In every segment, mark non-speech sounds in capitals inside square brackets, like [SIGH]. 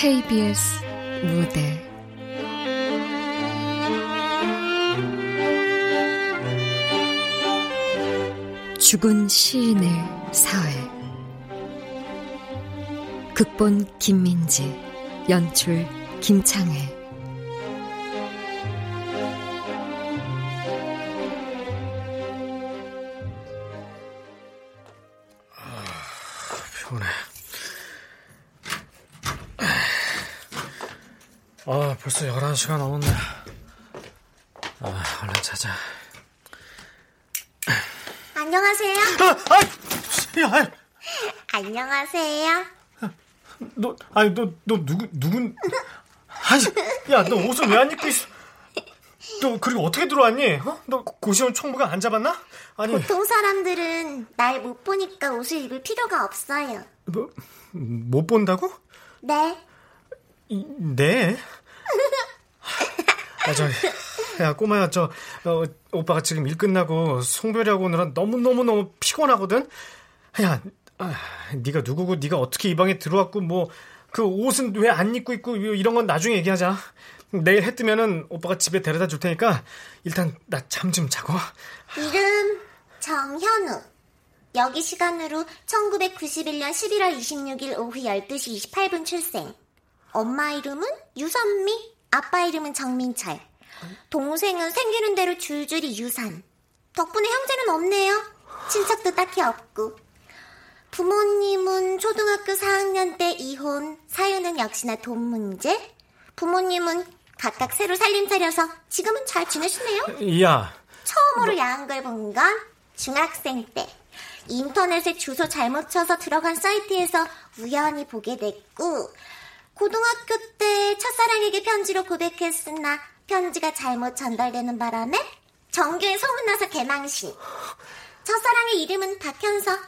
KBS 무대. 죽은 시인의 사회. 극본 김민지 연출 김창회 벌써 11시가 넘었네. 아, 얼른 자자. 안녕하세요. 아, 아, 야, 안녕하세요. 너, 아니, 너, 너, 누구, 누군, 아니, 야, 너 옷을 왜 안 입고 있어? 너, 그리고 어떻게 들어왔니? 어? 너 고시원 총무가 안 잡았나? 아니, 보통 사람들은 날 못 보니까 옷을 입을 필요가 없어요. 뭐, 못 본다고? 네. 이, 네. 아, 저, 야, 꼬마야, 저, 어, 오빠가 지금 일 끝나고 송별회하고 오느라 너무너무너무 피곤하거든? 야, 아, 네가 누구고 네가 어떻게 이 방에 들어왔고 뭐 그 옷은 왜 안 입고 있고 이런 건 나중에 얘기하자. 내일 해 뜨면은 오빠가 집에 데려다 줄 테니까 일단 나 잠 좀 자고. 이름 정현우. 여기 시간으로 1991년 11월 26일 오후 12시 28분 출생. 엄마 이름은 유선미, 아빠 이름은 정민철. 동생은 생기는 대로 줄줄이 유산. 덕분에 형제는 없네요. 친척도 딱히 없고. 부모님은 초등학교 4학년 때 이혼, 사유는 역시나 돈 문제. 부모님은 각각 새로 살림 차려서 지금은 잘 지내시네요. 야, 처음으로 야한 걸 본 건 중학생 때. 인터넷에 주소 잘못 쳐서 들어간 사이트에서 우연히 보게 됐고, 고등학교 때 첫사랑에게 편지로 고백했으나 편지가 잘못 전달되는 바람에 정규에 소문나서 개망신. 첫사랑의 이름은 박현서.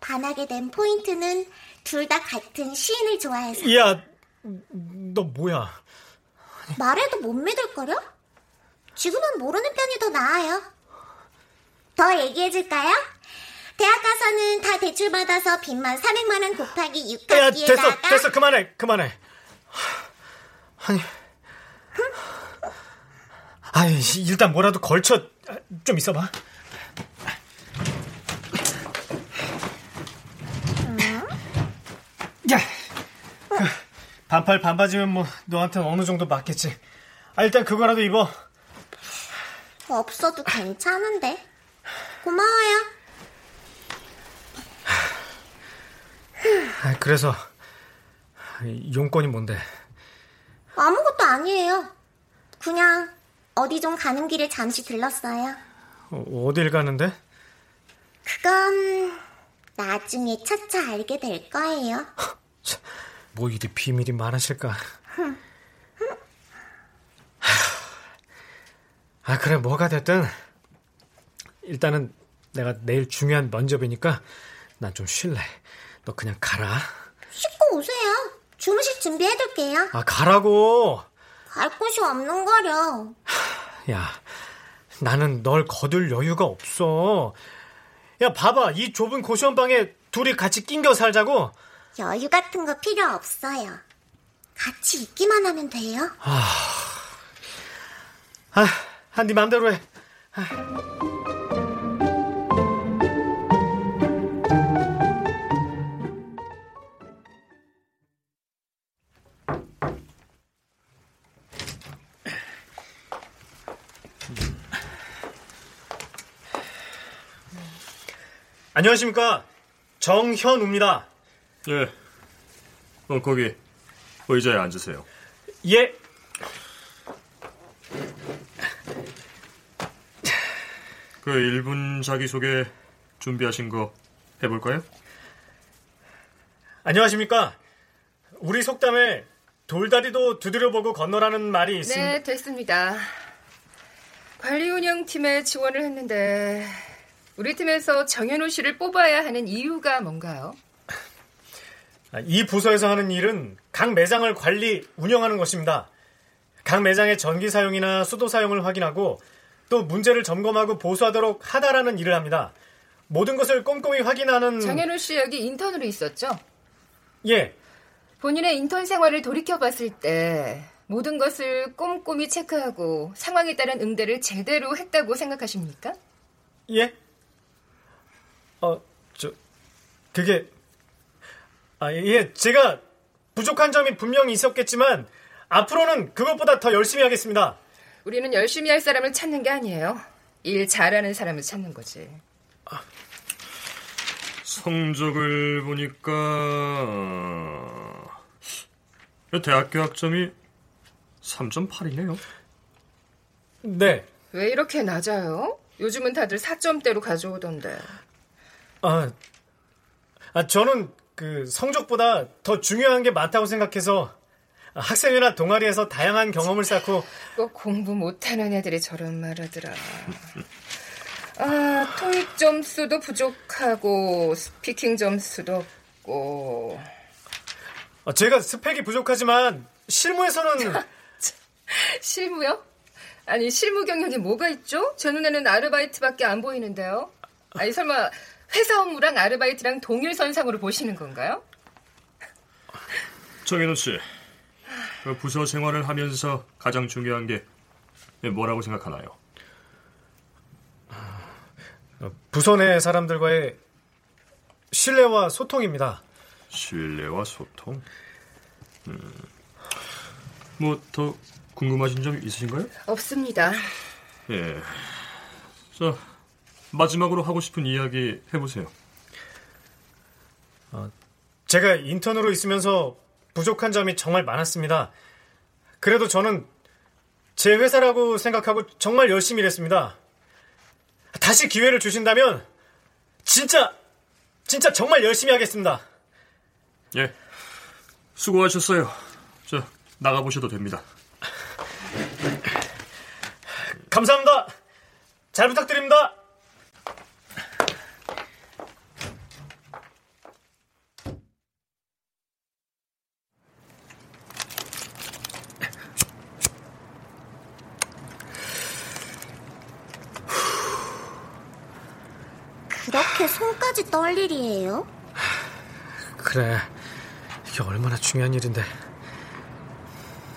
반하게 된 포인트는 둘 다 같은 시인을 좋아해서. 야, 너 뭐야? 말해도 못 믿을거려? 지금은 모르는 편이 더 나아요. 더 얘기해줄까요? 대학 가서는 다 대출받아서 빚만 400만원 곱하기 야, 6학기에다가 됐어, 됐어, 그만해, 그만해. 아니, 아니, 일단 뭐라도 걸쳐 좀 있어봐. 야, 그 반팔 반바지면 뭐 너한테는 어느 정도 맞겠지. 아, 일단 그거라도 입어. 없어도 괜찮은데. 고마워요. 아, 그래서 용건이 뭔데? 아무것도 아니에요. 그냥 어디 좀 가는 길에 잠시 들렀어요. 어, 어딜 가는데? 그건 나중에 차차 알게 될 거예요. [LAUGHS] 뭐 이리 비밀이 많으실까? [LAUGHS] 아 그래 뭐가 됐든 일단은 내가 내일 중요한 면접이니까 난 좀 쉴래. 너 그냥 가라. 씻고 오세요. 주무실 준비해둘게요. 아 가라고. 갈 곳이 없는 거려. 야 나는 널 거둘 여유가 없어. 야 봐봐 이 좁은 고시원 방에 둘이 같이 낑겨 살자고. 여유 같은 거 필요 없어요. 같이 있기만 하면 돼요. 아, 아, 네 맘대로 해. 안녕하십니까. 정현우입니다. 예. 어, 거기 의자에 앉으세요. 예. 그 1분 자기소개 준비하신 거 해볼까요? 안녕하십니까? 우리 속담에 돌다리도 두드려보고 건너라는 말이 있습니다. 네, 됐습니다. 관리 운영팀에 지원을 했는데 우리 팀에서 정현우 씨를 뽑아야 하는 이유가 뭔가요? 아, 이 부서에서 하는 일은 각 매장을 관리, 운영하는 것입니다. 각 매장의 전기 사용이나 수도 사용을 확인하고 또 문제를 점검하고 보수하도록 하다라는 일을 합니다. 모든 것을 꼼꼼히 확인하는 정현우 씨 여기 인턴으로 있었죠? 예. 본인의 인턴 생활을 돌이켜 봤을 때 모든 것을 꼼꼼히 체크하고 상황에 따른 응대를 제대로 했다고 생각하십니까? 예? 어, 저, 그게, 아, 예, 제가 부족한 점이 분명히 있었겠지만, 앞으로는 그것보다 더 열심히 하겠습니다. 우리는 열심히 할 사람을 찾는 게 아니에요. 일 잘하는 사람을 찾는 거지. 성적을 보니까 어, 대학교 학점이 3.8이네요. 네. 왜 이렇게 낮아요? 요즘은 다들 4점대로 가져오던데. 아, 아, 저는 그 성적보다 더 중요한 게 많다고 생각해서 학생회나 동아리에서 다양한 경험을 쌓고 꼭 공부 못하는 애들이 저런 말 하더라. 아, 토익 점수도 부족하고 스피킹 점수도 없고. 어, 제가 스펙이 부족하지만 실무에서는 실무요? 아니 실무 경력이 뭐가 있죠? 제 눈에는 아르바이트밖에 안 보이는데요. 아니 설마 회사 업무랑 아르바이트랑 동일선상으로 보시는 건가요? 정현우 씨, 그 부서 생활을 하면서 가장 중요한 게 뭐라고 생각하나요? 부서 내 사람들과의 신뢰와 소통입니다. 신뢰와 소통. 음, 뭐더 궁금하신 점 있으신가요? 없습니다. 예. 자, 마지막으로 하고 싶은 이야기 해보세요. 제가 인턴으로 있으면서 부족한 점이 정말 많았습니다. 그래도 저는 제 회사라고 생각하고 정말 열심히 일했습니다. 다시 기회를 주신다면 진짜 진짜 정말 열심히 하겠습니다. 예. 수고하셨어요. 자, 나가 보셔도 됩니다. 감사합니다. 잘 부탁드립니다. 그렇게 손까지 떨 일이에요? 그래. 이게 얼마나 중요한 일인데.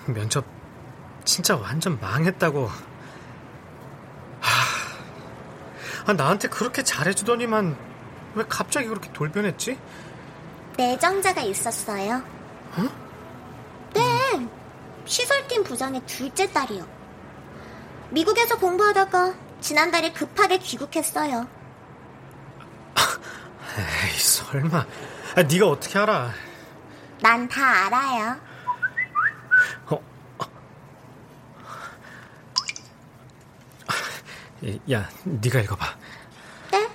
면접 진짜 완전 망했다고. 하, 아, 나한테 그렇게 잘해주더니만 왜 갑자기 그렇게 돌변했지? 내정자가 있었어요. 네. 시설팀 부장의 둘째 딸이요. 미국에서 공부하다가 지난달에 급하게 귀국했어요. 설마. 아, 네가 어떻게 알아? 난 다 알아요. 야, 네가 읽어봐. 네?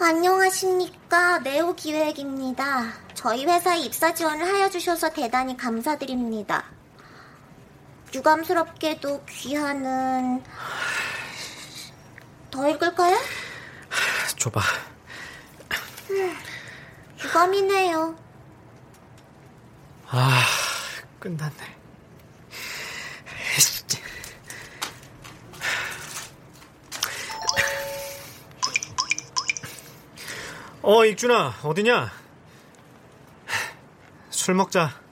안녕하십니까. 네오 기획입니다. 저희 회사에 입사 지원을 하여 주셔서 대단히 감사드립니다. 유감스럽게도 귀하는 더 읽을까요? 줘봐. 유감이네요. 아, 끝났네. 어, 익준아, 어디냐? 술 먹자.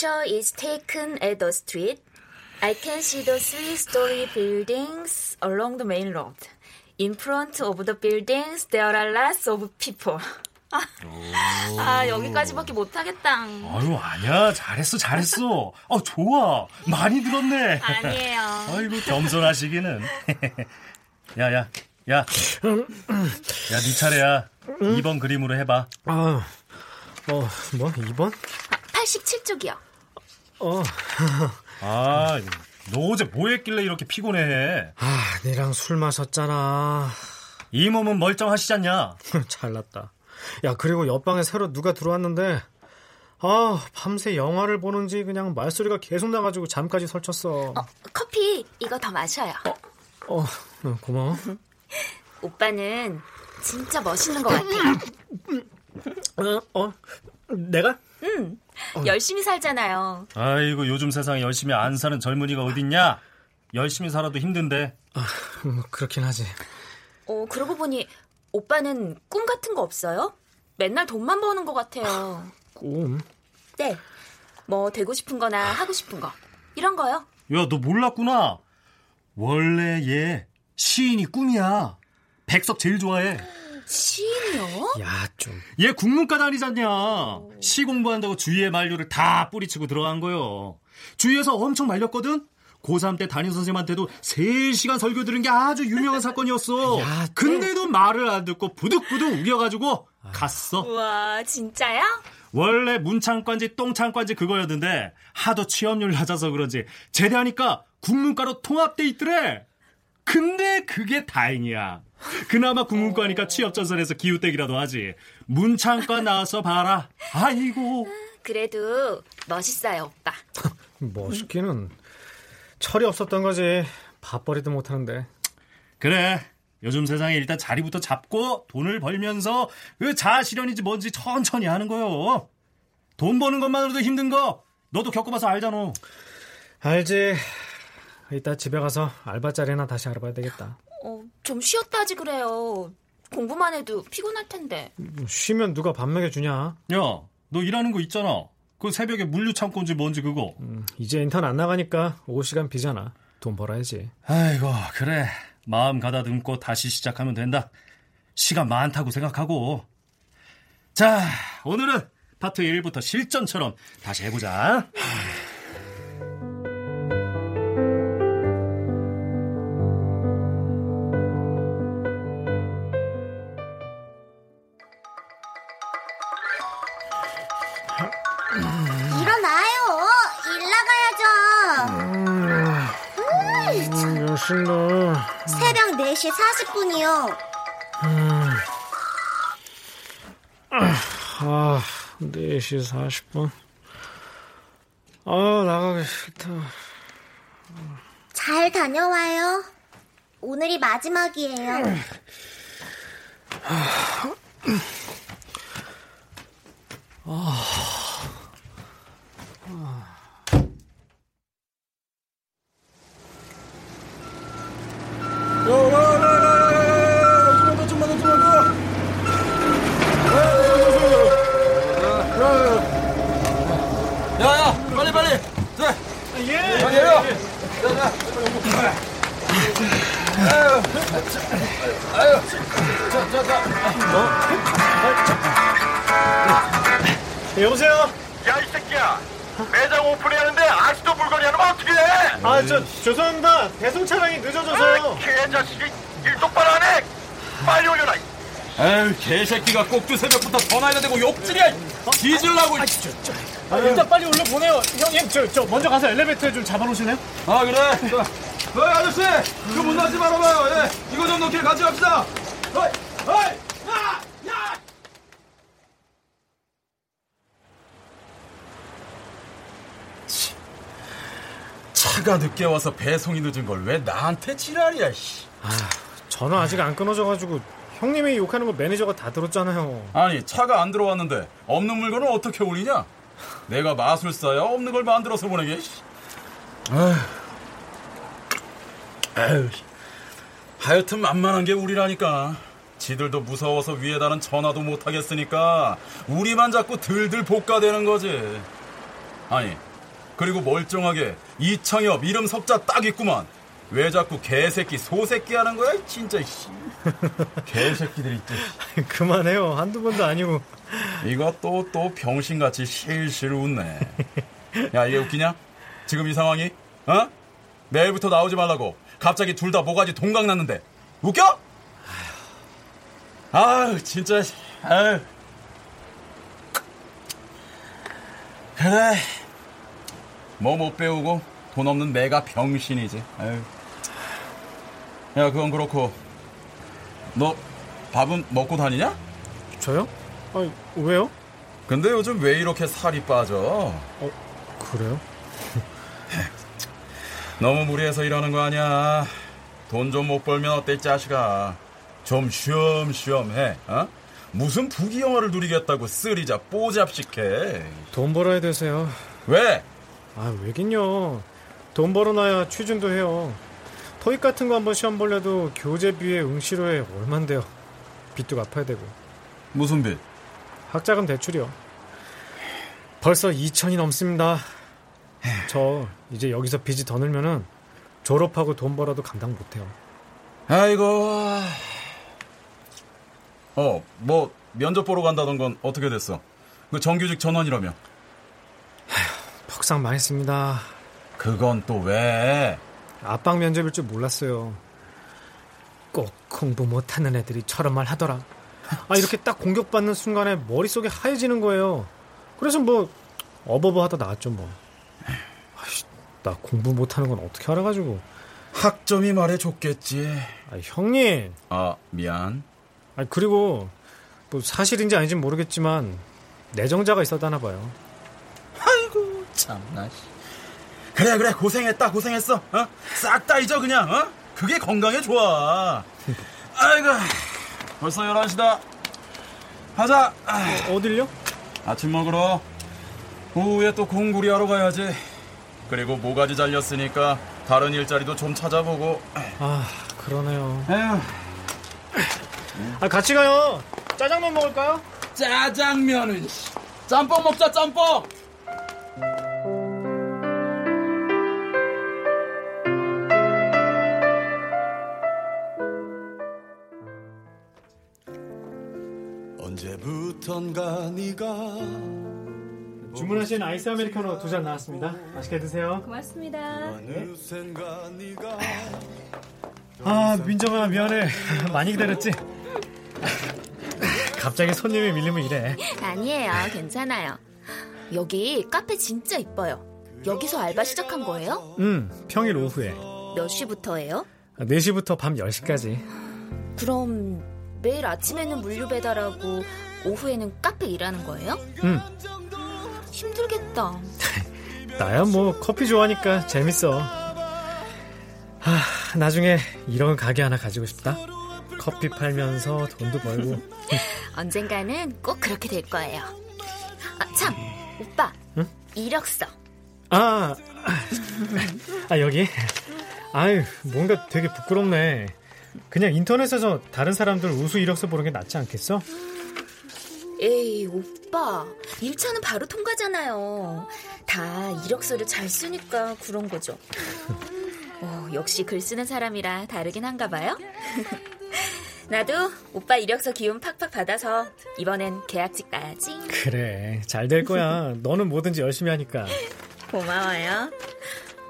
Picture is taken at the street. I can see the three-story buildings along the main road. In front of the buildings, there are lots of people. 아, 아, 여기까지밖에 못하겠다. 아유, 아니야. 잘했어, 잘했어. 어, 좋아. 많이 들었네. 아니에요. 아이고, 겸손하시기는. 야, 야, 야. 야, 네 차례야. 2번 그림으로 해봐. 아, 어, 뭐, 2번? 87쪽이요. 어. [LAUGHS] 아, 너 어제 뭐 했길래 이렇게 피곤해? 아, 니랑 술 마셨잖아. 이 몸은 멀쩡하시잖냐? [LAUGHS] 잘났다. 야, 그리고 옆방에 새로 누가 들어왔는데, 아, 밤새 영화를 보는지 그냥 말소리가 계속 나가지고 잠까지 설쳤어. 어, 커피 이거 더 마셔요. 어, 어, 고마워. [LAUGHS] 오빠는 진짜 멋있는 것 같아. 어, 어, 내가? 응, 열심히 살잖아요. 아이고, 요즘 세상에 열심히 안 사는 젊은이가 어딨냐? 열심히 살아도 힘든데. 아, 뭐 그렇긴 하지. 어, 그러고 보니 오빠는 꿈 같은 거 없어요? 맨날 돈만 버는 것 같아요. 꿈? 네. 뭐 되고 싶은 거나 하고 싶은 거. 이런 거요. 야, 너 몰랐구나. 원래 얘 시인이 꿈이야. 백석 제일 좋아해. 시인이요? 야, 좀. 얘 국문과 다니잖냐. 시 공부한다고 주위의 만류를 다 뿌리치고 들어간 거요. 주위에서 엄청 말렸거든? 고3 때 담임 선생님한테도 3시간 설교 들은 게 아주 유명한 사건이었어. [LAUGHS] 야, 근데도 말을 안 듣고 부득부득 우겨가지고 갔어. 우와, 진짜요? 원래 문창과인지 똥창과인지 그거였는데 하도 취업률 낮아서 그런지 제대하니까 국문과로 통합돼 있더래. 근데 그게 다행이야. 그나마 국문과니까 취업 전선에서 기우때기라도 하지. 문창과 나와서 봐라. 아이고. 그래도 멋있어요, 오빠. [LAUGHS] 멋있기는 철이 없었던 거지. 밥벌이도 못하는데. 그래. 요즘 세상에 일단 자리부터 잡고 돈을 벌면서 그 자아실현인지 뭔지 천천히 하는 거요. 돈 버는 것만으로도 힘든 거 너도 겪어봐서 알잖아. 알지. 이따 집에 가서 알바자리나 다시 알아봐야 되겠다. 어, 좀 쉬었다 하지 그래요. 공부만 해도 피곤할 텐데. 쉬면 누가 밥 먹여주냐? 야, 너 일하는 거 있잖아. 그 새벽에 물류 창고인지 뭔지 그거. 음, 이제 인턴 안 나가니까 오후 시간 비잖아. 돈 벌어야지. 아이고, 그래. 마음 가다듬고 다시 시작하면 된다. 시간 많다고 생각하고. 자, 오늘은 파트 1부터 실전처럼 다시 해보자. 음, 몇 시인데? 새벽 4시 40분이요. 아, 4시 40분. 아, 나가기 싫다. 잘 다녀와요. 오늘이 마지막이에요. 예. 여보세요? 야, 이 새끼야! 매장 오픈해야하는데 아직도 물건이 안 오면 어떻게 해? 아, 저, 죄송합니다. 배송 차량이 늦어져서요. 개자식이 일 똑바로 안 해! 빨리 올려라! 에휴 개새끼가 꼭두 새벽부터 전화해야 되고 욕질이야 뒤질라고 아, 일단 빨리 올려 보내요. 형님, 저, 저, 먼저 가서 엘리베이터에 좀 잡아놓으실래요? 아 그래 자, 어이 아저씨 그문 닫지 말아봐요 예 이거 좀 넣게 같이 갑시다 어이 어이 야! 야! 차가 늦게 와서 배송이 늦은 걸 왜 나한테 지랄이야 씨. 전화 아직 안 끊어져가지고 형님이 욕하는 거 매니저가 다 들었잖아요. 아니 차가 안 들어왔는데 없는 물건을 어떻게 올리냐? 내가 마술사야 없는 걸 만들어서 보내게. 씨. 아휴. 하여튼 만만한 게 우리라니까. 지들도 무서워서 위에다는 전화도 못 하겠으니까 우리만 자꾸 들들 볶아대는 거지. 아니 그리고 멀쩡하게 이창엽 이름 석자 딱 있구만. 왜 자꾸 개새끼 소새끼 하는 거야 진짜 씨. [LAUGHS] 개새끼들이 또. 그만해요. 한두 번도 아니고. 이거 또, 또 병신같이 실실 웃네. [LAUGHS] 야, 이게 웃기냐? 지금 이 상황이? 어? 내일부터 나오지 말라고. 갑자기 둘 다 모가지 동강 났는데. 웃겨? 아유, 진짜. 아유. 그래. 뭐 못 배우고 돈 없는 내가 병신이지. 아유. 야, 그건 그렇고. 너 밥은 먹고 다니냐? 저요? 아, 왜요? 근데 요즘 왜 이렇게 살이 빠져? 어, 그래요? [LAUGHS] 너무 무리해서 이러는 거 아니야. 돈 좀 못 벌면 어때, 이 자식아. 좀 쉬엄쉬엄 해, 어? 무슨 부귀영화를 누리겠다고 쓰리자 뽀잡식해. 돈 벌어야 되세요. 왜? 아, 왜긴요. 돈 벌어놔야 취준도 해요. 토익 같은 거 한번 시험 보려도 교재비에 응시료에 얼만데요. 빚도 갚아야 되고. 무슨 빚? 학자금 대출이요. 벌써 2천이 넘습니다. 저 이제 여기서 빚이 더 늘면은 졸업하고 돈 벌어도 감당 못해요. 아이고. 어, 뭐 면접 보러 간다던 건 어떻게 됐어? 그 정규직 전원이라며. 퍽상 망했습니다. 그건 또 왜? 압박 면접일 줄 몰랐어요. 꼭 공부 못하는 애들이 저런 말 하더라. 아 이렇게 딱 공격받는 순간에 머릿속이 하얘지는 거예요. 그래서 뭐 어버버 하다 나왔죠 뭐. 아이씨, 나 공부 못하는 건 어떻게 알아가지고. 학점이 말해줬겠지. 아, 형님. 아 미안. 아 그리고 뭐 사실인지 아닌지 모르겠지만 내정자가 있었다나 봐요. 참나. 그래 그래 고생했다 고생했어. 어? 싹다 잊어 그냥. 어? 그게 건강에 좋아. 아이고 벌써 11시다. 가자. 어, 딜요 아침 먹으러. 오후에 또 공구리 하러 가야지. 그리고 모가지 잘렸으니까 다른 일자리도 좀 찾아보고. 아 그러네요. 에휴. 아 같이 가요. 짜장면 먹을까요? 짜장면은 짬뽕 먹자 짬뽕. 언제부턴가 네가 주문하신 아이스 아메리카노 두 잔 나왔습니다. 맛있게 드세요. 고맙습니다. 네가 아 민정아 미안해. [LAUGHS] 많이 기다렸지? [LAUGHS] 갑자기 손님이 밀리면 이래. 아니에요. 괜찮아요. 여기 카페 진짜 이뻐요. 여기서 알바 시작한 거예요? 음 평일 오후에 몇 시부터예요? 4시부터 밤 10시까지. 그럼 매일 아침에는 물류 배달하고 오후에는 카페 일하는 거예요? 음 힘들겠다. [LAUGHS] 나야 뭐 커피 좋아하니까 재밌어. 아, 나중에 이런 가게 하나 가지고 싶다. 커피 팔면서 돈도 벌고. [LAUGHS] 언젠가는 꼭 그렇게 될 거예요. 아, 참, 오빠. 응? 이력서. 아, 아 여기. 아유, 뭔가 되게 부끄럽네. 그냥 인터넷에서 다른 사람들 우수 이력서 보는 게 낫지 않겠어? 에이, 오빠. 1차는 바로 통과잖아요. 다 이력서를 잘 쓰니까 그런 거죠. 어, 역시 글 쓰는 사람이라 다르긴 한가 봐요. [LAUGHS] 나도 오빠 이력서 기운 팍팍 받아서 이번엔 계약직 가야지. 그래, 잘 될 거야. 너는 뭐든지 열심히 하니까. 고마워요.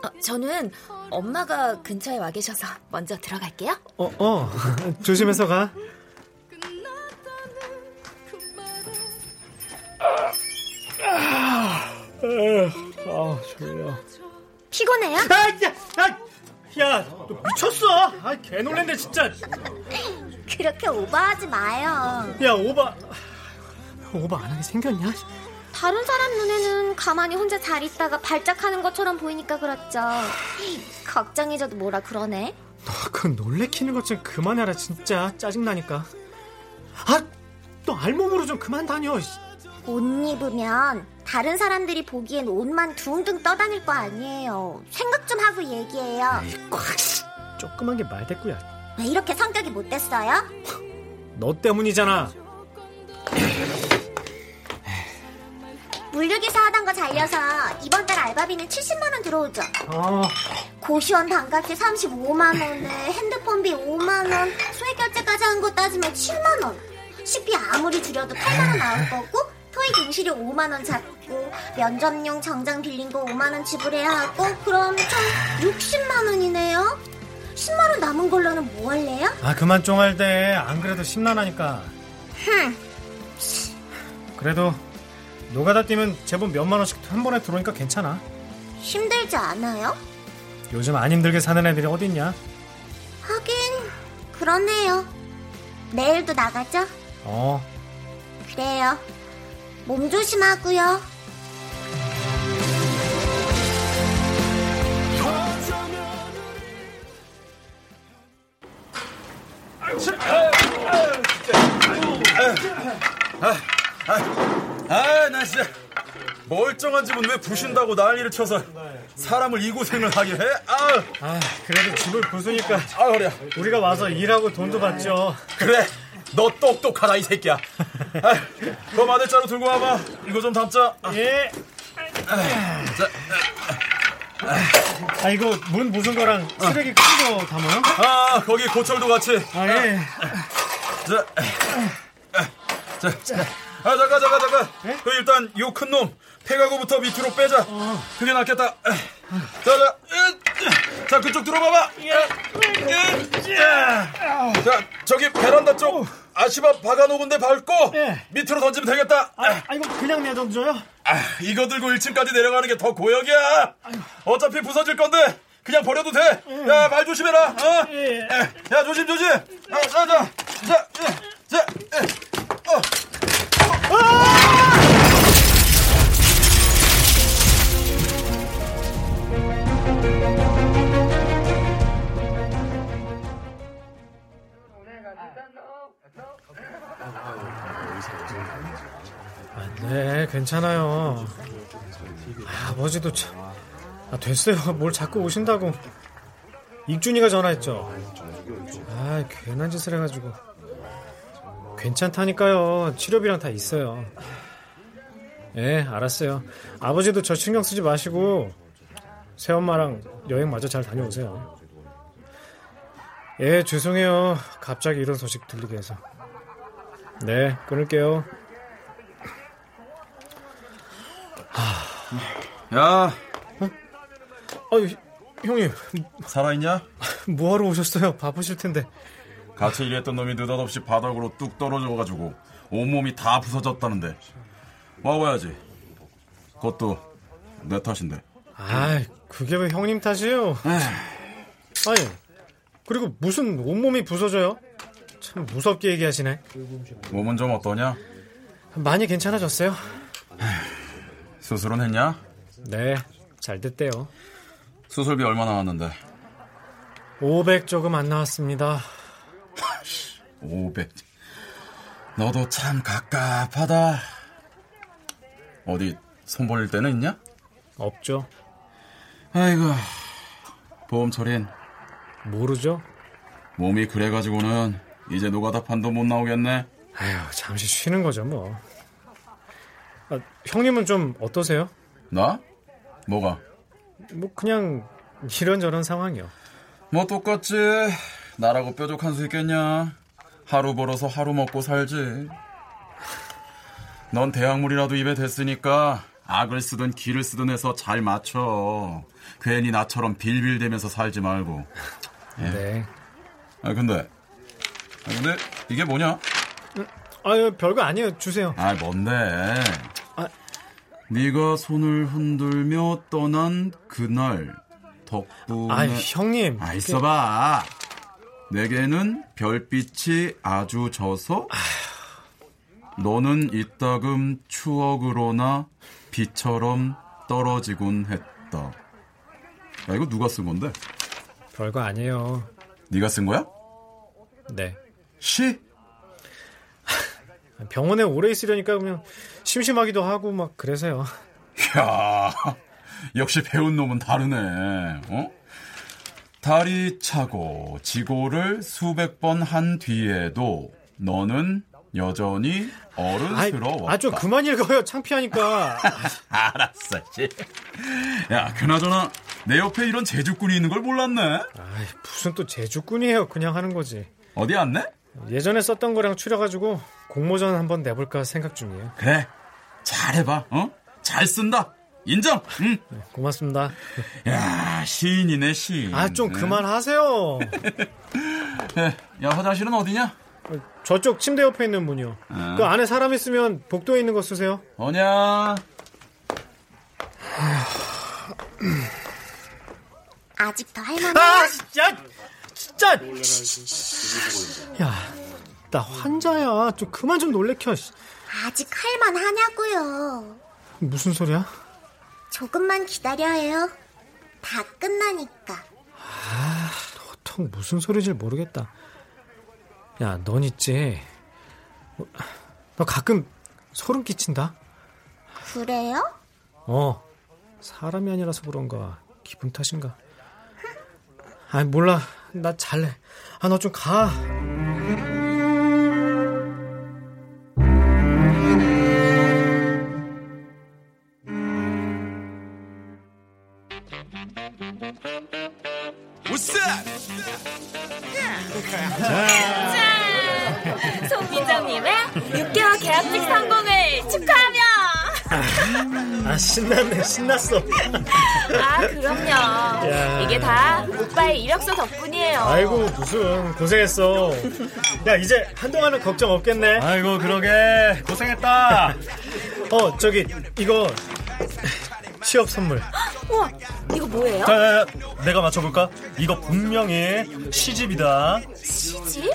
어, 저는 엄마가 근처에 와 계셔서 먼저 들어갈게요. 어, 어. [LAUGHS] 조심해서 가. 아, 졸려. 피곤해요? 아, 야, 아, 야, 너 미쳤어? 아, 개 놀랜데 진짜. 그렇게 오버하지 마요. 야, 오바, 오바 안 하게 생겼냐? 다른 사람 눈에는 가만히 혼자 잘 있다가 발작하는 것처럼 보이니까 그렇죠. 걱정해줘도 뭐라 그러네. 너그 놀래키는 것 좀 그만해라 진짜 짜증 나니까. 아, 너 알몸으로 좀 그만 다녀. 옷 입으면 다른 사람들이 보기엔 옷만 둥둥 떠다닐 거 아니에요. 생각 좀 하고 얘기해요. 꽉 조그만 게 말대꾸야. 왜 이렇게 성격이 못됐어요? 너 때문이잖아. 물류기사 하던 거 잘려서 이번 달 알바비는 70만 원 들어오죠. 아, 고시원 반값이 35만 원에 핸드폰비 5만 원, 소액 결제까지 한 거 따지면 7만 원. 식비 아무리 줄여도 8만 원 나올 거고 토익 응시료 5만 원 잡고 면접용 정장 빌린 거 5만 원 지불해야 하고 그럼 총 60만 원이네요. 10만 원 남은 걸로는 뭐 할래요? 아 그만 쫑할 때안 그래도 심란하니까 흠, 그래도 노가다 뛰면 제법 몇만 원씩 한 번에 들어오니까 괜찮아. 힘들지 않아요? 요즘 안 힘들게 사는 애들이 어딨냐? 하긴 그렇네요. 내일도 나가죠? 어, 그래요. 몸 조심하고요. 아, 나 진짜 멀쩡한 집은 왜 부신다고 난리를 쳐서 사람을 이 고생을 하게 해? 아, 아 그래도 집을 부수니까 아, 허리야. 우리가 와서 일하고 돈도 받죠. 그래, 너 똑똑하다 이 새끼야. 아, 그 마대자루 들고 와봐. 이거 좀 담자. 예. 자, 아 이거 문 부순 거랑 쓰레기 큰 거 담아요? 아, 거기 고철도 같이. 아 예. 자, 자, 자. 아, 잠깐, 잠깐, 잠깐. 그 일단 요 큰 놈 폐가구부터 밑으로 빼자. 그게 낫겠다. 자, 자, 그쪽 들어봐봐. 으, 자, 저기 베란다 쪽 아시바 박아놓은 데 밟고 밑으로 던지면 되겠다. 아, 아 이거 그냥 내던져요? 아, 이거 들고 1층까지 내려가는 게 더 고역이야. 어차피 부서질 건데 그냥 버려도 돼. 야, 말 조심해라. 어? 야, 조심, 조심. 아, 자, 자, 자, 자, 자, 어. 네, 괜찮아요. 아, 아버지도 참. 아, 됐어요. [LAUGHS] 뭘 자꾸 오신다고. 익준이가 전화했죠. 아, 괜한 짓을 해가지고. 괜찮다니까요. 치료비랑 다 있어요. 예, 알았어요. 아버지도 저 신경 쓰지 마시고, 새엄마랑 여행 마저 잘 다녀오세요. 예, 죄송해요. 갑자기 이런 소식 들리게 해서. 네, 끊을게요. 야, 아유, 형님. 살아있냐? [LAUGHS] 뭐하러 오셨어요? 바쁘실 텐데. 같이 일했던 놈이 느닷없이 바닥으로 뚝 떨어져가지고 온몸이 다 부서졌다는데 와봐야지. 그것도 내 탓인데. 아, 그게 왜 형님 탓이에요? 아니, 그리고 무슨 온몸이 부서져요? 참 무섭게 얘기하시네. 몸은 좀 어떠냐? 많이 괜찮아졌어요? 수술은 했냐? 네, 잘 됐대요. 수술비 얼마 나왔는데? 500 조금 안 나왔습니다. 500. 너도 참 갑갑하다. 어디 손 벌릴 데는 있냐? 없죠. 아이고, 보험 처리는 모르죠. 몸이 그래가지고는 이제 노가다 판도 못 나오겠네. 아휴, 잠시 쉬는 거죠, 뭐. 아, 형님은 좀 어떠세요? 나? 뭐가? 뭐 그냥 이런저런 상황이요. 뭐 똑같지. 나라고 뾰족한 수 있겠냐? 하루 벌어서 하루 먹고 살지. 넌 대학물이라도 입에 댔으니까 악을 쓰든 기를 쓰든 해서 잘 맞춰. 괜히 나처럼 빌빌대면서 살지 말고. 예. 네. 아 근데 아 근데 이게 뭐냐? 아유, 별거 아니에요. 주세요. 아 뭔데? 아. 네가 손을 흔들며 떠난 그날 덕분에 아, 형님. 아 있어봐. 내게는 별빛이 아주 져서 너는 이따금 추억으로나 비처럼 떨어지곤 했다. 야 이거 누가 쓴 건데? 별거 아니에요. 네가 쓴 거야? 네. 시? 병원에 오래 있으려니까 그냥 심심하기도 하고 막 그래서요. 야 역시 배운 놈은 다르네. 어? 다리 차고 지고를 수백 번 한 뒤에도 너는 여전히 어른스러웠다. 아, 좀 그만 읽어요. 창피하니까. [LAUGHS] 알았어, 씨. 야, 그나저나 내 옆에 이런 제주꾼이 있는 걸 몰랐네. 아이, 무슨 또 제주꾼이에요. 그냥 하는 거지. 어디 왔네? 예전에 썼던 거랑 추려가지고 공모전 한번 내볼까 생각 중이에요. 그래, 잘해봐. 어? 잘 쓴다. 인정. 응. 고맙습니다. 야, 시인이네 시인. 아, 좀 그만하세요. [LAUGHS] 야, 화장실은 어디냐? 저쪽 침대 옆에 있는 문이요. 어. 그 안에 사람 있으면 복도에 있는 거 쓰세요. 뭐냐? 아직 더 할만해. 아, 야, 진짜. 야, 나 환자야. 좀 그만 좀 놀래켜. 씨. 아직 할만 하냐고요. 무슨 소리야? 조금만 기다려요. 다 끝나니까. 아, 도통 무슨 소리인지 모르겠다. 야, 넌 있지. 어, 너 가끔 소름 끼친다. 그래요? 어, 사람이 아니라서 그런가. 기분 탓인가. 아니, 몰라. 나 잘래. 아, 너 좀 가. 신났네. 신났어. [LAUGHS] 아, 그럼요. 야. 이게 다 오빠의 이력서 덕분이에요. 아이고, 무슨. 고생했어. 야, 이제 한동안은 걱정 없겠네. 아이고, 그러게. 고생했다. 어, 저기, 이거. 취업 선물. [GASPS] 우와, 이거 뭐예요? 자, 자, 내가 맞춰볼까? 이거 분명히 시집이다. 시집?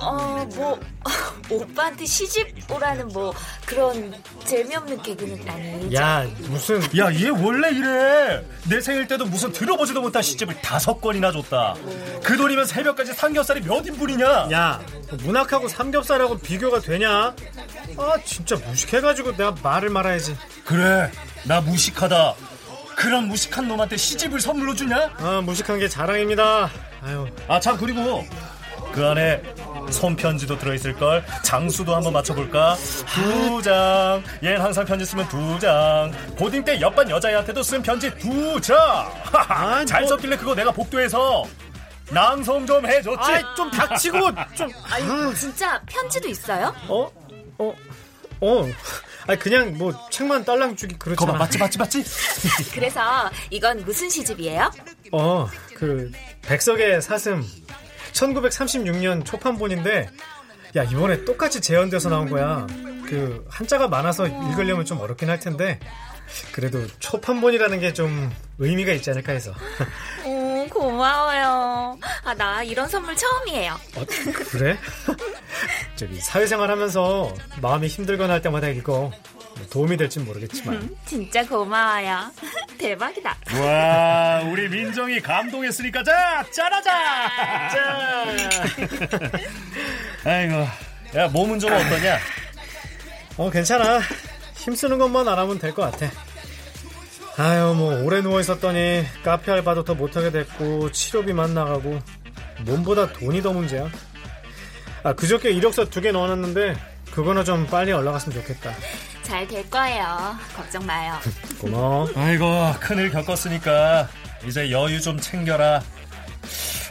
어, 뭐, [LAUGHS] 오빠한테 시집 오라는 뭐, 그런 재미없는 개그는 아니죠? 야, 무슨. 야, 얘 원래 이래. 내 생일 때도 무슨 들어보지도 못한 시집을 다섯 건이나 줬다. 그 돈이면 새벽까지 삼겹살이 몇 인분이냐? 야, 문학하고 삼겹살하고 비교가 되냐? 아, 진짜 무식해가지고 내가 말을 말아야지. 그래, 나 무식하다. 그런 무식한 놈한테 시집을 선물로 주냐? 아, 무식한 게 자랑입니다. 아유. 아, 참, 그리고 그 안에 손편지도 들어있을 걸? 장수도 한번 맞춰볼까? 두 장. 얘는 항상 편지 쓰면 두 장. 고딩 때 옆반 여자애한테도 쓴 편지 두 장. 하하, 잘 썼길래 그거 내가 복도에서 낭송 좀 해줬지. 아이, 좀 닥치고, 좀. 아니, 진짜 편지도 있어요? 어? 어? 어. 아니, 그냥 뭐, 책만 딸랑 주기 그렇잖아. 거봐, 맞지, 맞지, 맞지? 그래서 이건 무슨 시집이에요? 어, 그, 백석의 사슴. 1936년 초판본인데, 야, 이번에 똑같이 재현돼서 나온 거야. 그, 한자가 많아서 읽으려면 좀 어렵긴 할 텐데, 그래도 초판본이라는 게 좀 의미가 있지 않을까 해서. [LAUGHS] 오, 고마워요. 아, 나 이런 선물 처음이에요. 어, 그래? [LAUGHS] 저기, 사회생활 하면서 마음이 힘들거나 할 때마다 읽어. 뭐 도움이 될진 모르겠지만. 음, 진짜 고마워요. [LAUGHS] 대박이다. 와, 우리 민정이 감동했으니까 자, 짜라자. [LAUGHS] 짜. 아이고, 야 몸은 좀 어떠냐? 어, 괜찮아. 힘쓰는 것만 안 하면 될 것 같아. 아유, 뭐, 오래 누워 있었더니, 카페 알바도 더 못하게 됐고, 치료비만 나가고, 몸보다 돈이 더 문제야. 아, 그저께 이력서 두 개 넣어놨는데, 그거나 좀 빨리 올라갔으면 좋겠다. 잘 될 거예요. 걱정 마요. [LAUGHS] 고마워. 아이고, 큰일 겪었으니까 이제 여유 좀 챙겨라.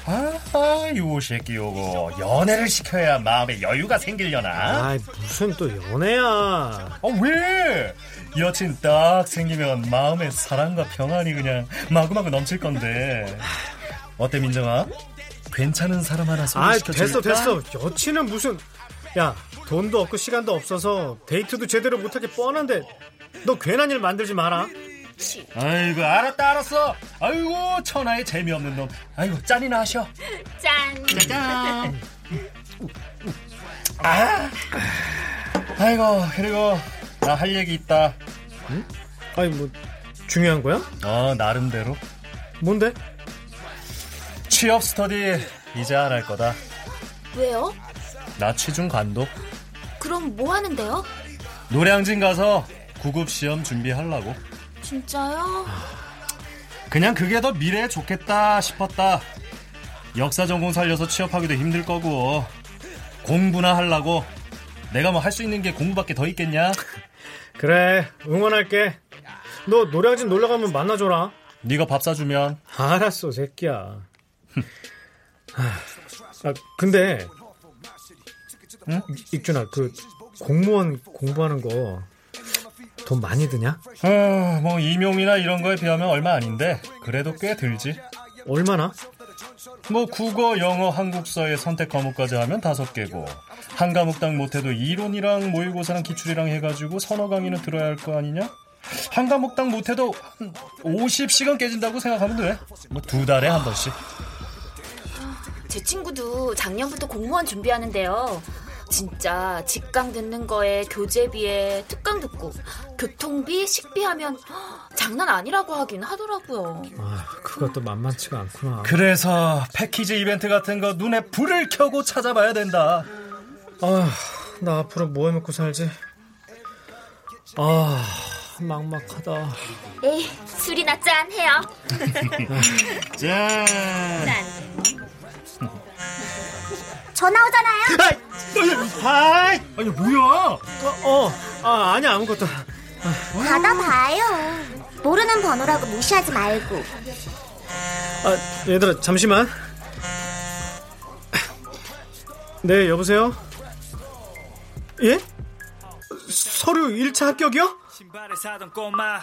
아, 요 새끼 요거 연애를 시켜야 마음에 여유가 생기려나? 아, 무슨 또 연애야. 아, 왜? 여친 딱 생기면 마음에 사랑과 평안이 그냥 마구마구 넘칠 건데. 어때 민정아? 괜찮은 사람 하나 아, 소개시켜줄까? 됐어, 됐어. 여친은 무슨, 야, 돈도 없고 시간도 없어서 데이트도 제대로 못하게 뻔한데, 너 괜한 일 만들지 마라. 아이고 알았다 알았어. 아이고 천하의 재미없는 놈. 아이고 짠이나 하셔. 짠. 짠. 아. 아이고 그리고 나 할 얘기 있다. 응? 아니 뭐 중요한 거야? 어 나름대로. 뭔데? 취업 스터디 이제 안 할 거다. 왜요? 나 취중 관도. 그럼 뭐 하는데요? 노량진 가서 구급 시험 준비하려고. 진짜요? 그냥 그게 더 미래에 좋겠다 싶었다. 역사 전공 살려서 취업하기도 힘들 거고 공부나 하려고. 내가 뭐 할 수 있는 게 공부밖에 더 있겠냐? [LAUGHS] 그래 응원할게. 너 노량진 놀러 가면 만나줘라. 네가 밥 사주면. 알았어 새끼야. 아 근데 응? 익준아 그 공무원 공부하는 거 돈 많이 드냐? 어, 뭐 임용이나 이런 거에 비하면 얼마 아닌데 그래도 꽤 들지. 얼마나? 뭐 국어, 영어, 한국사의 선택 과목까지 하면 다섯 개고 한 과목당 못해도 이론이랑 모의고사랑 기출이랑 해가지고 서너 강의는 들어야 할 거 아니냐? 한 과목당 못해도 한 50시간 깨진다고 생각하면 돼. 뭐 두 달에 한 번씩. 제 친구도 작년부터 공무원 준비하는데요. 진짜 직강 듣는 거에 교재비에 특강 듣고 교통비, 식비 하면 장난 아니라고 하긴 하더라고요. 아, 그것도 만만치가 않구나. 그래서 패키지 이벤트 같은 거 눈에 불을 켜고 찾아봐야 된다. 아, 나 앞으로 뭐 해먹고 살지? 아, 막막하다. 에이, 술이나 짠 해요. 짠. 짠. 전화 오잖아요. 아이, 아니 뭐야? 어, 어, 아, 아니 아무것도. 받아봐요. 모르는 번호라고 무시하지 말고. 아, 얘들아, 잠시만. 네, 여보세요? 예? 서류 1차 합격이요? 신발을 사던 꼬마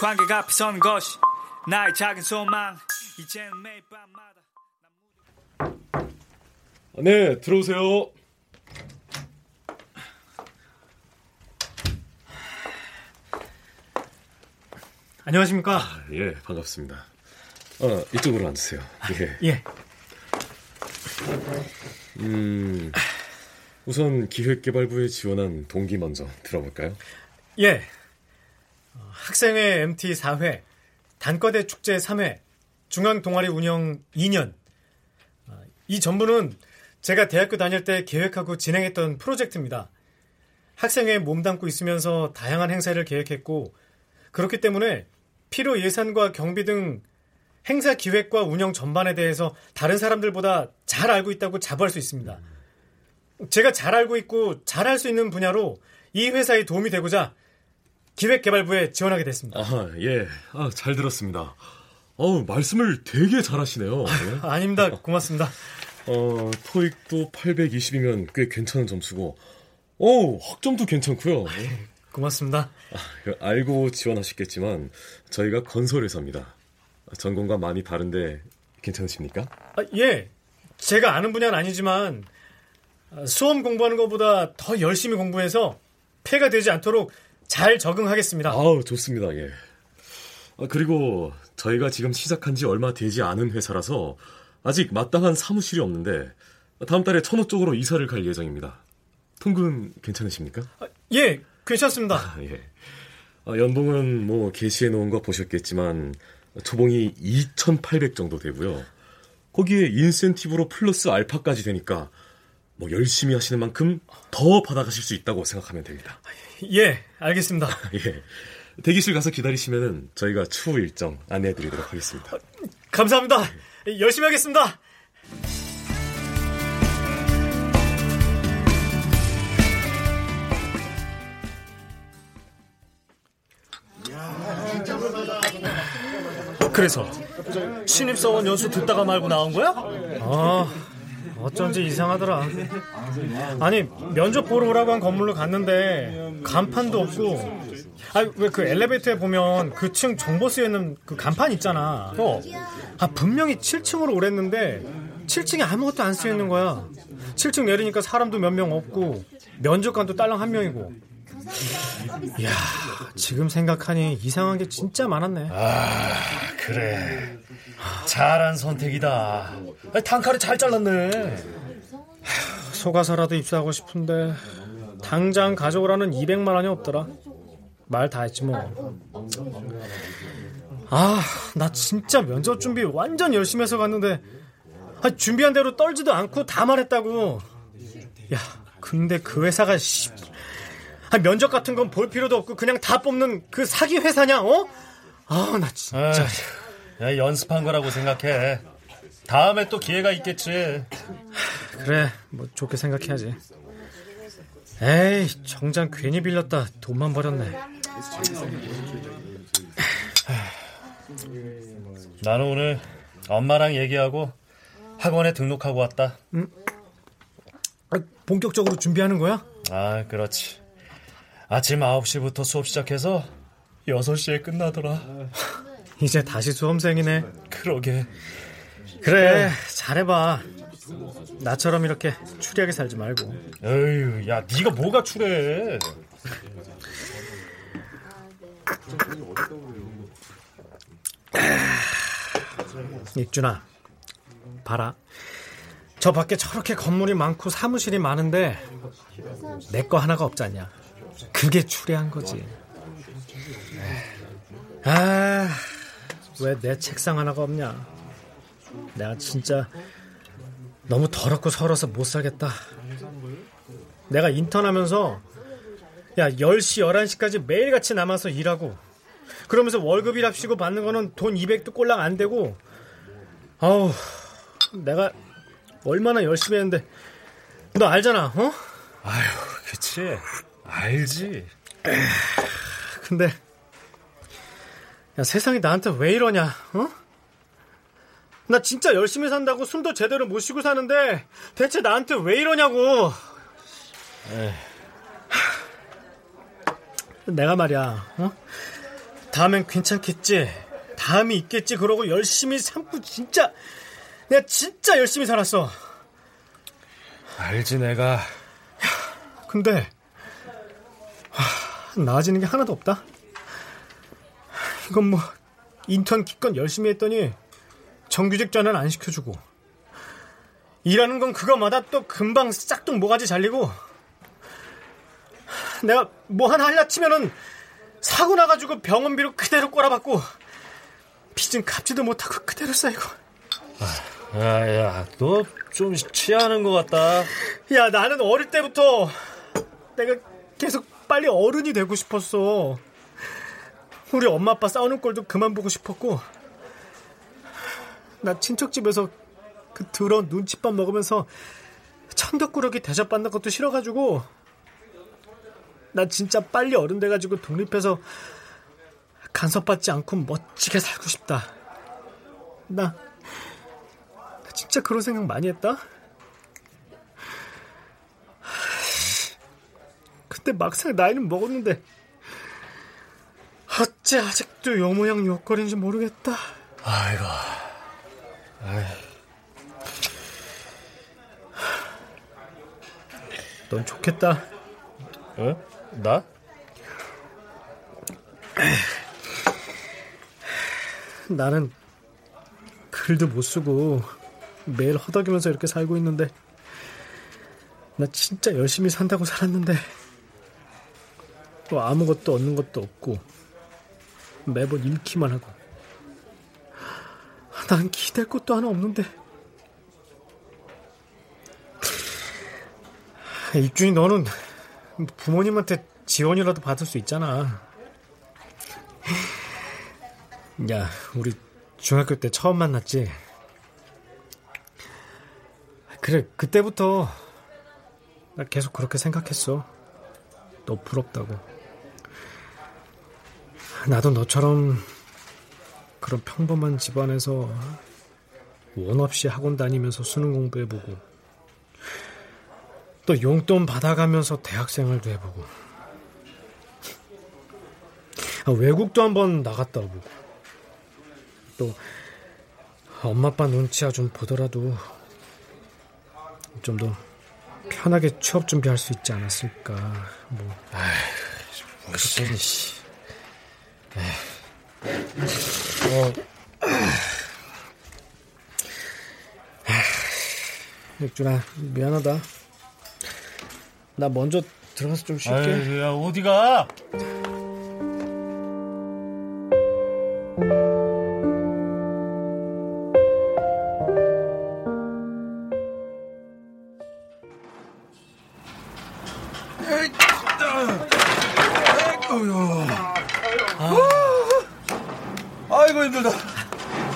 관계가 앞선 것이 나의 작은 소망 이제는 매일 밤마다 네, 들어오세요. 안녕하십니까? 아, 예, 반갑습니다. 어, 이쪽으로 앉으세요. 예. 예. 음, 우선 기획개발부에 지원한 동기 먼저 들어볼까요? 예. 어, 학생회 MT 4회, 단과대 축제 3회, 중앙 동아리 운영 2년. 어, 이 전부는 제가 대학교 다닐 때 계획하고 진행했던 프로젝트입니다. 학생회에 몸담고 있으면서 다양한 행사를 계획했고, 그렇기 때문에 필요 예산과 경비 등 행사 기획과 운영 전반에 대해서 다른 사람들보다 잘 알고 있다고 자부할 수 있습니다. 제가 잘 알고 있고 잘 할 수 있는 분야로 이 회사에 도움이 되고자 기획개발부에 지원하게 됐습니다. 아, 예. 아, 잘 들었습니다. 어우, 말씀을 되게 잘하시네요. 네. [LAUGHS] 아닙니다. 고맙습니다. 어, 토익도 820이면 꽤 괜찮은 점수고, 어우, 학점도 괜찮고요. 고맙습니다. 아, 알고 지원하셨겠지만 저희가 건설회사입니다. 전공과 많이 다른데 괜찮으십니까? 아, 예. 제가 아는 분야는 아니지만 아, 수험 공부하는 것보다 더 열심히 공부해서 폐가 되지 않도록 잘 적응하겠습니다. 아우, 좋습니다. 예. 아, 그리고 저희가 지금 시작한 지 얼마 되지 않은 회사라서 아직 마땅한 사무실이 없는데 다음 달에 천호 쪽으로 이사를 갈 예정입니다. 통근 괜찮으십니까? 아, 예, 괜찮습니다. 아, 예. 아, 연봉은 뭐 게시해 놓은 거 보셨겠지만 초봉이 2,800 정도 되고요. 거기에 인센티브로 플러스 알파까지 되니까 뭐 열심히 하시는 만큼 더 받아가실 수 있다고 생각하면 됩니다. 예, 알겠습니다. [LAUGHS] 예. 대기실 가서 기다리시면은 저희가 추후 일정 안내해 드리도록 하겠습니다. 감사합니다. 열심히 하겠습니다. 그래서 신입사원 연수 듣다가 말고 나온 거야? 아, 어쩐지 이상하더라. 아니, 면접 보러 오라고 한 건물로 갔는데 간판도 없고 아, 왜그 엘리베이터에 보면 그 층 정보 쓰여 있는 그 간판 있잖아. 어. 아, 분명히 7층으로 오랬는데 7층에 아무것도 안 쓰여 있는 거야. 7층 내리니까 사람도 몇 명 없고 면접관도 딸랑 한 명이고. 이야, 지금 생각하니 이상한 게 진짜 많았네. 아, 그래. 잘한 선택이다. 단칼에 잘 잘랐네. 속아서라도 입사하고 싶은데 당장 가져오라는 200만 원이 없더라. 말 다 했지 뭐. 아, 나 진짜 면접 준비 완전 열심히 해서 갔는데 아, 준비한 대로 떨지도 않고 다 말했다고. 야, 근데 그 회사가 씨, 아, 면접 같은 건 볼 필요도 없고 그냥 다 뽑는 그 사기 회사냐? 어? 아, 나 진짜. 야, 연습한 거라고 생각해. 다음에 또 기회가 있겠지. 그래, 뭐 좋게 생각해야지. 에이, 정장 괜히 빌렸다. 돈만 버렸네. 나는 오늘 엄마랑 얘기하고 학원에 등록하고 왔다. 음? 아, 본격적으로 준비하는 거야? 아, 그렇지. 아침 9시부터 수업 시작해서 6시에 끝나더라. [LAUGHS] 이제 다시 수험생이네. 그러게. 그래, 잘해봐. 나처럼 이렇게 추리하게 살지 말고. 에휴, 야, 네가 뭐가 추래? 익준아, 봐라. 저 밖에 저렇게 건물이 많고 사무실이 많은데 내 거 하나가 없잖냐. 그게 추리한 거지. 아, 왜 내 책상 하나가 없냐. 내가 진짜 너무 더럽고 서러서 못 살겠다. 내가 인턴하면서 야 10시 11시까지 매일같이 남아서 일하고 그러면서 월급이랍시고 받는 거는 돈 200도 꼴랑 안 되고 아우 내가 얼마나 열심히 했는데 너 알잖아 어? 아휴 그치 알지 근데 야 세상이 나한테 왜 이러냐 어? 나 진짜 열심히 산다고 술도 제대로 못 쉬고 사는데 대체 나한테 왜 이러냐고 에이. 내가 말이야 어? 다음엔 괜찮겠지? 다음이 있겠지? 그러고 열심히 삼고 진짜 내가 진짜 열심히 살았어. 알지 내가. 근데 하, 나아지는 게 하나도 없다. 이건 뭐 인턴 기껏 열심히 했더니 정규직 전환 안 시켜주고 일하는 건 그거마다 또 금방 싹둑 모가지 잘리고 내가 뭐 하나 하려 치면은 사고 나가지고 병원비로 그대로 꼬라박고 빚은 갚지도 못하고 그대로 쌓이고. 야 야 너 좀 취하는 것 같다. 야 나는 어릴 때부터 내가 계속 빨리 어른이 되고 싶었어. 우리 엄마 아빠 싸우는 꼴도 그만 보고 싶었고 나 친척집에서 그 더러운 눈칫밥 먹으면서 천덕꾸러기 대접받는 것도 싫어가지고 나 진짜 빨리 어른 돼가지고 독립해서 간섭받지 않고 멋지게 살고 싶다. 나, 나 진짜 그런 생각 많이 했다. 근데 막상 나이는 먹었는데 어째 아직도 요 모양 요 꼴인지 모르겠다. 아이고. 아이. 넌 좋겠다. 어? 나? 나는 글도 못 쓰고 매일 허덕이면서 이렇게 살고 있는데 나 진짜 열심히 산다고 살았는데 또 아무것도 얻는 것도 없고 매번 잃기만 하고 난 기댈 것도 하나 없는데 입준이 너는 부모님한테 지원이라도 받을 수 있잖아. 야 우리 중학교 때 처음 만났지? 그래 그때부터 나 계속 그렇게 생각했어. 너 부럽다고. 나도 너처럼 그런 평범한 집안에서 원 없이 학원 다니면서 수능 공부해보고 또 용돈 받아가면서 대학생활도 해보고 아, 외국도 한번 나갔다 오고 또 엄마 아빠 눈치야 좀 보더라도 좀 더 편하게 취업 준비할 수 있지 않았을까 뭐 무슨 씨. 어. 맥주나 미안하다. 나 먼저 들어가서 좀 쉴게. 야 어디가? 아이고 힘들다.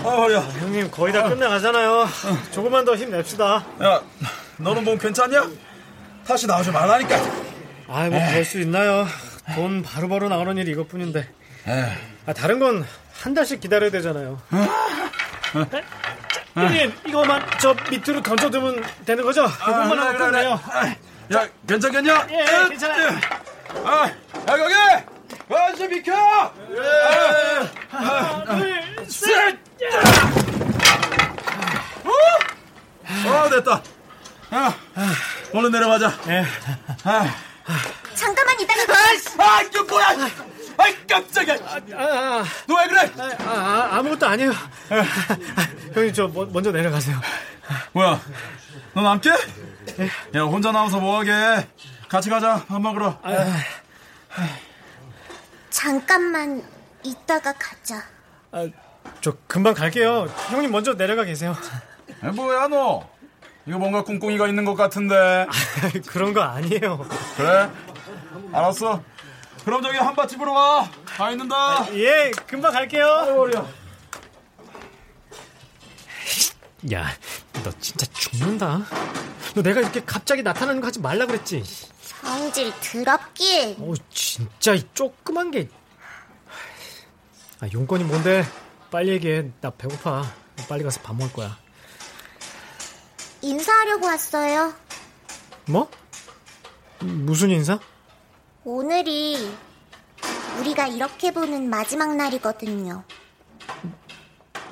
아 허리야. 형님 거의 다 끝나가잖아요. 조금만 더 힘냅시다. 야, 너는 몸 괜찮냐? 다시 나오지 말라니까. 아이 뭐 그럴 수 있나요? 돈 바로바로 나오는 일이 이것뿐인데. 아 다른 건 한 달씩 기다려야 되잖아요. 형님 이거만 저 밑으로 던져두면 되는 거죠? 이것만 하면 끝나요. 야, 괜찮겠냐? 예, 괜찮아요. 아, 야 거기! 관심 비켜! 하나, 둘, 셋! 어, 됐다. 야, 얼른 내려가자. 아, 잠깐만 이따가. 아, 이게 뭐야? 아이, 깜짝이야. 너왜 그래? 아, 아, 무것도 아니에요. 형님, 저 뭐- 먼저 내려가세요. 뭐야? 너 남게? 야, 혼자 나와서 뭐하게? 같이 가자. 밥 먹으러. 잠깐만 이따가 가자. 아, 저 금방 갈게요. 형님 먼저 내려가 계세요. 아, 뭐야, 너? 이거 뭔가 꿍꿍이가 있는 것 같은데. [LAUGHS] 그런 거 아니에요. 그래? 알았어. 그럼 저기 한밭집으로 와. 가 있는다. 예, 금방 갈게요. 야, 너 진짜 죽는다. 너 내가 이렇게 갑자기 나타나는 거 하지 말라 그랬지. 성질 더럽기. 어, 진짜 이 조그만 게. 아, 용건이 뭔데? 빨리 얘기해. 나 배고파. 빨리 가서 밥 먹을 거야. 인사하려고 왔어요. 뭐? 무슨 인사? 오늘이 우리가 이렇게 보는 마지막 날이거든요.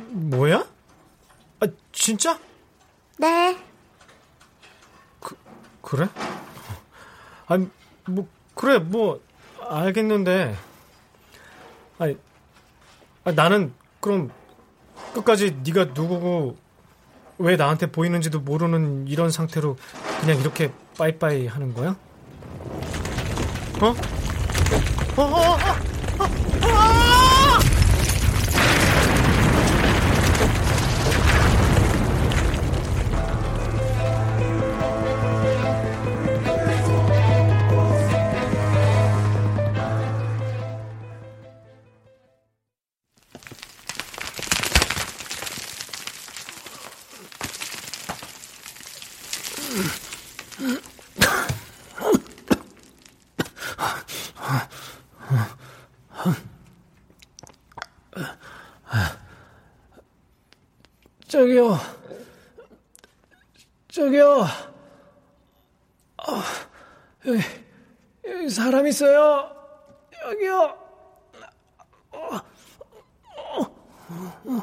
뭐야? 아, 진짜? 네. 그래? 아니, 뭐, 그래, 뭐, 알겠는데. 아니, 아, 나는 그럼 끝까지 네가 누구고 왜 나한테 보이는지도 모르는 이런 상태로 그냥 이렇게 빠이빠이 하는 거야? 어? 어, 어, 어, 어, 어! 사람 있어요. 여기요.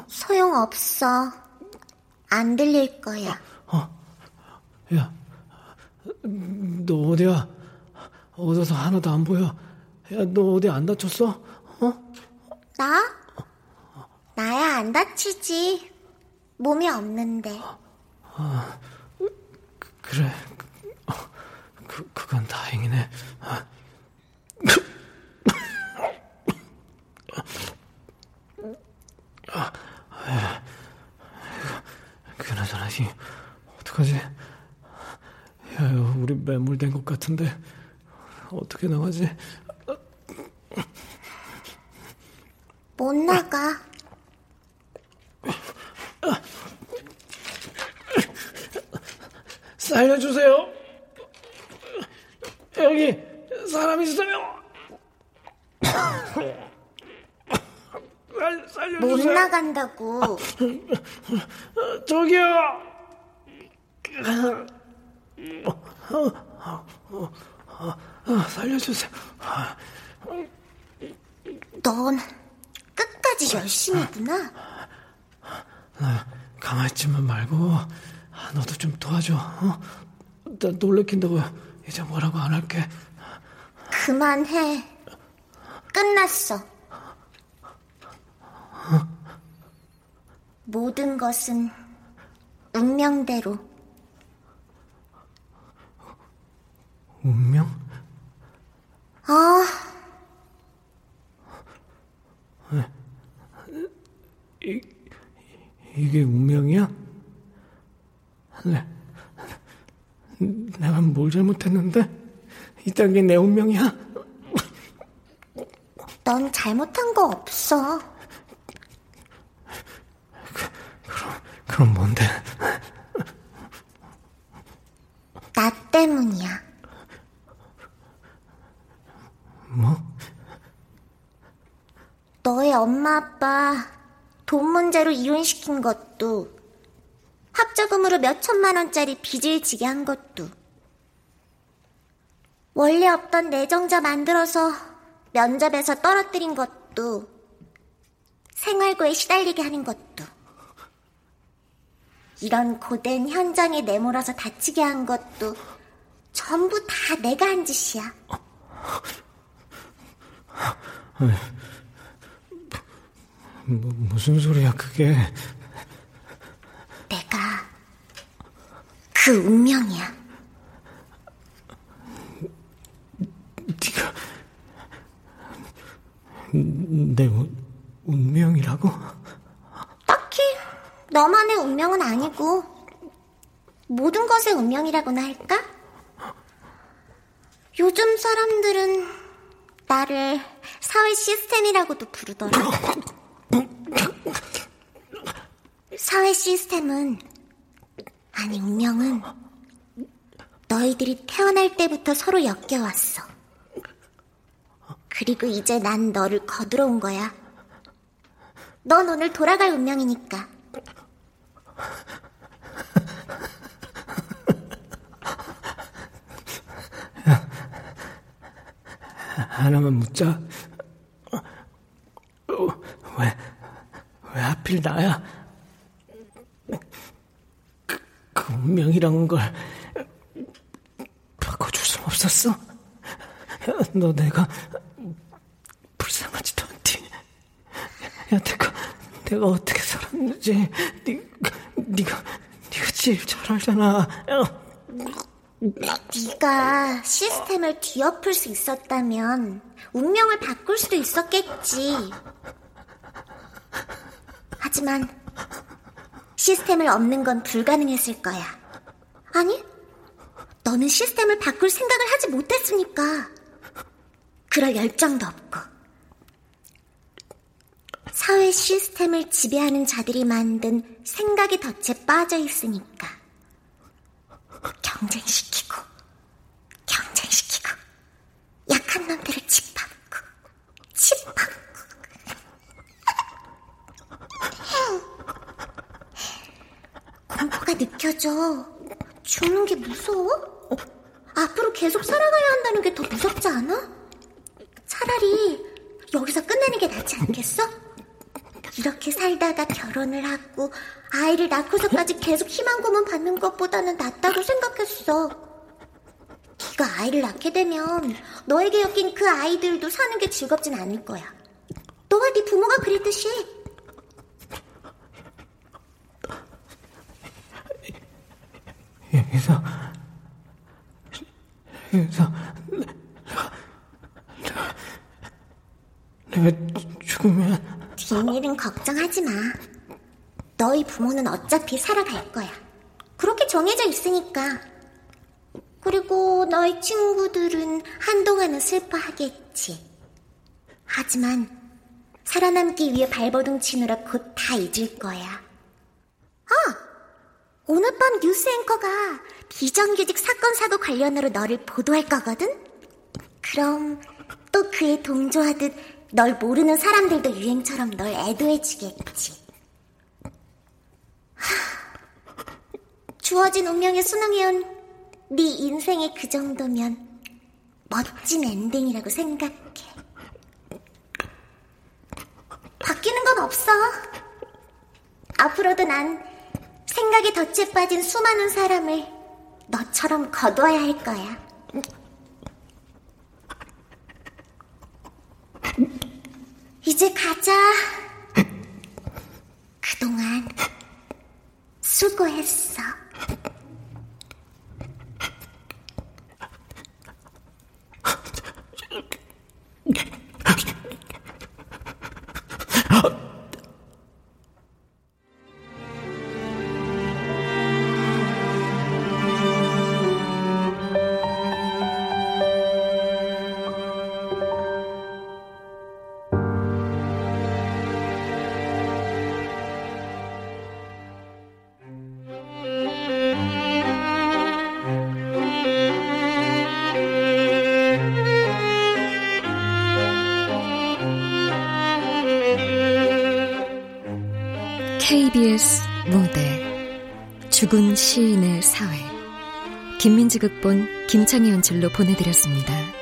소용없어. 안 들릴 거야. 야, 너 어디야? 어디서 하나도 안 보여. 야, 너 어디 안 다쳤어? 어? 나? 나야 안 다치지. 몸이 없는데. 아, 그래. 어, 그, 그건 다행이네. 아. 아, 아, 그나저나, 이, 어떡하지? 야, 우리 매몰된 것 같은데, 어떻게 나가지? 못 나가. 살려주세요. 여기 사람 있어요. 살, 못. 나간다고. 저기요. 살려주세요. 넌 끝까지 열심히구나. 나 가만히 있지만 말고 아, 너도 좀 도와줘. 어? 나 놀래킨다고 이제 뭐라고 안 할게. 그만해. 끝났어. 모든 것은 운명대로. 운명? 아, 이, 이게 운명이야? 네. 내가 뭘 잘못했는데? 이딴 게 내 운명이야? 넌 잘못한 거 없어. 그럼 뭔데? 나 때문이야. 뭐? 너의 엄마 아빠 돈 문제로 이혼시킨 것도 학자금으로 몇 천만 원짜리 빚을 지게 한 것도 원래 없던 내정자 만들어서 면접에서 떨어뜨린 것도 생활고에 시달리게 하는 것도 이런 고된 현장에 내몰아서 다치게 한 것도 전부 다 내가 한 짓이야. 뭐, 무슨 소리야, 그게. 내가 그 운명이야. 네가 내 운, 운명이라고? 너만의 운명은 아니고 모든 것의 운명이라고나 할까? 요즘 사람들은 나를 사회 시스템이라고도 부르더라. 사회 시스템은 아니 운명은 너희들이 태어날 때부터 서로 엮여왔어. 그리고 이제 난 너를 거들어 온 거야. 넌 오늘 돌아갈 운명이니까. 하나만 묻자. 왜, 왜 하필 나야? 그, 그 운명이란 걸 바꿔줄 수 없었어? 야, 너 내가 불쌍하지도 않디. 야, 내가, 내가 어떻게 살았는지, 니, 니가, 니가 제일 잘 알잖아. 야. 네가 시스템을 뒤엎을 수 있었다면 운명을 바꿀 수도 있었겠지. 하지만 시스템을 없는 건 불가능했을 거야. 아니, 너는 시스템을 바꿀 생각을 하지 못했으니까. 그럴 열정도 없고. 사회 시스템을 지배하는 자들이 만든 생각의 덫에 빠져 있으니까. 경쟁시키고, 경쟁시키고, 약한 놈들을 짓밟고, 짓밟고. 공포가 느껴져. 죽는 게 무서워? 앞으로 계속 살아가야 한다는 게 더 무섭지 않아? 차라리 여기서 끝내는 게 낫지 않겠어? 이렇게 살다가 결혼을 하고 아이를 낳고서까지 계속 희망 고문 받는 것보다는 낫다고 생각했어. 네가 아이를 낳게 되면 너에게 엮인 그 아이들도 사는 게 즐겁진 않을 거야. 너와 네 부모가 그랬듯이. 여기서 여기서 내가 내가, 내가 죽으면 뒷일은 걱정하지 마. 너희 부모는 어차피 살아갈 거야. 그렇게 정해져 있으니까. 그리고 너희 친구들은 한동안은 슬퍼하겠지. 하지만 살아남기 위해 발버둥 치느라 곧 다 잊을 거야. 아! 오늘 밤 뉴스 앵커가 비정규직 사건 사고 관련으로 너를 보도할 거거든? 그럼 또 그에 동조하듯 널 모르는 사람들도 유행처럼 널 애도해주겠지. 하, 주어진 운명에 순응해온 네 인생의 그 정도면 멋진 엔딩이라고 생각해. 바뀌는 건 없어. 앞으로도 난 생각의 덫에 빠진 수많은 사람을 너처럼 거둬야 할 거야. 이제 가자. 그동안 수고했어. 김민지 극본 김창희 연출로 보내드렸습니다.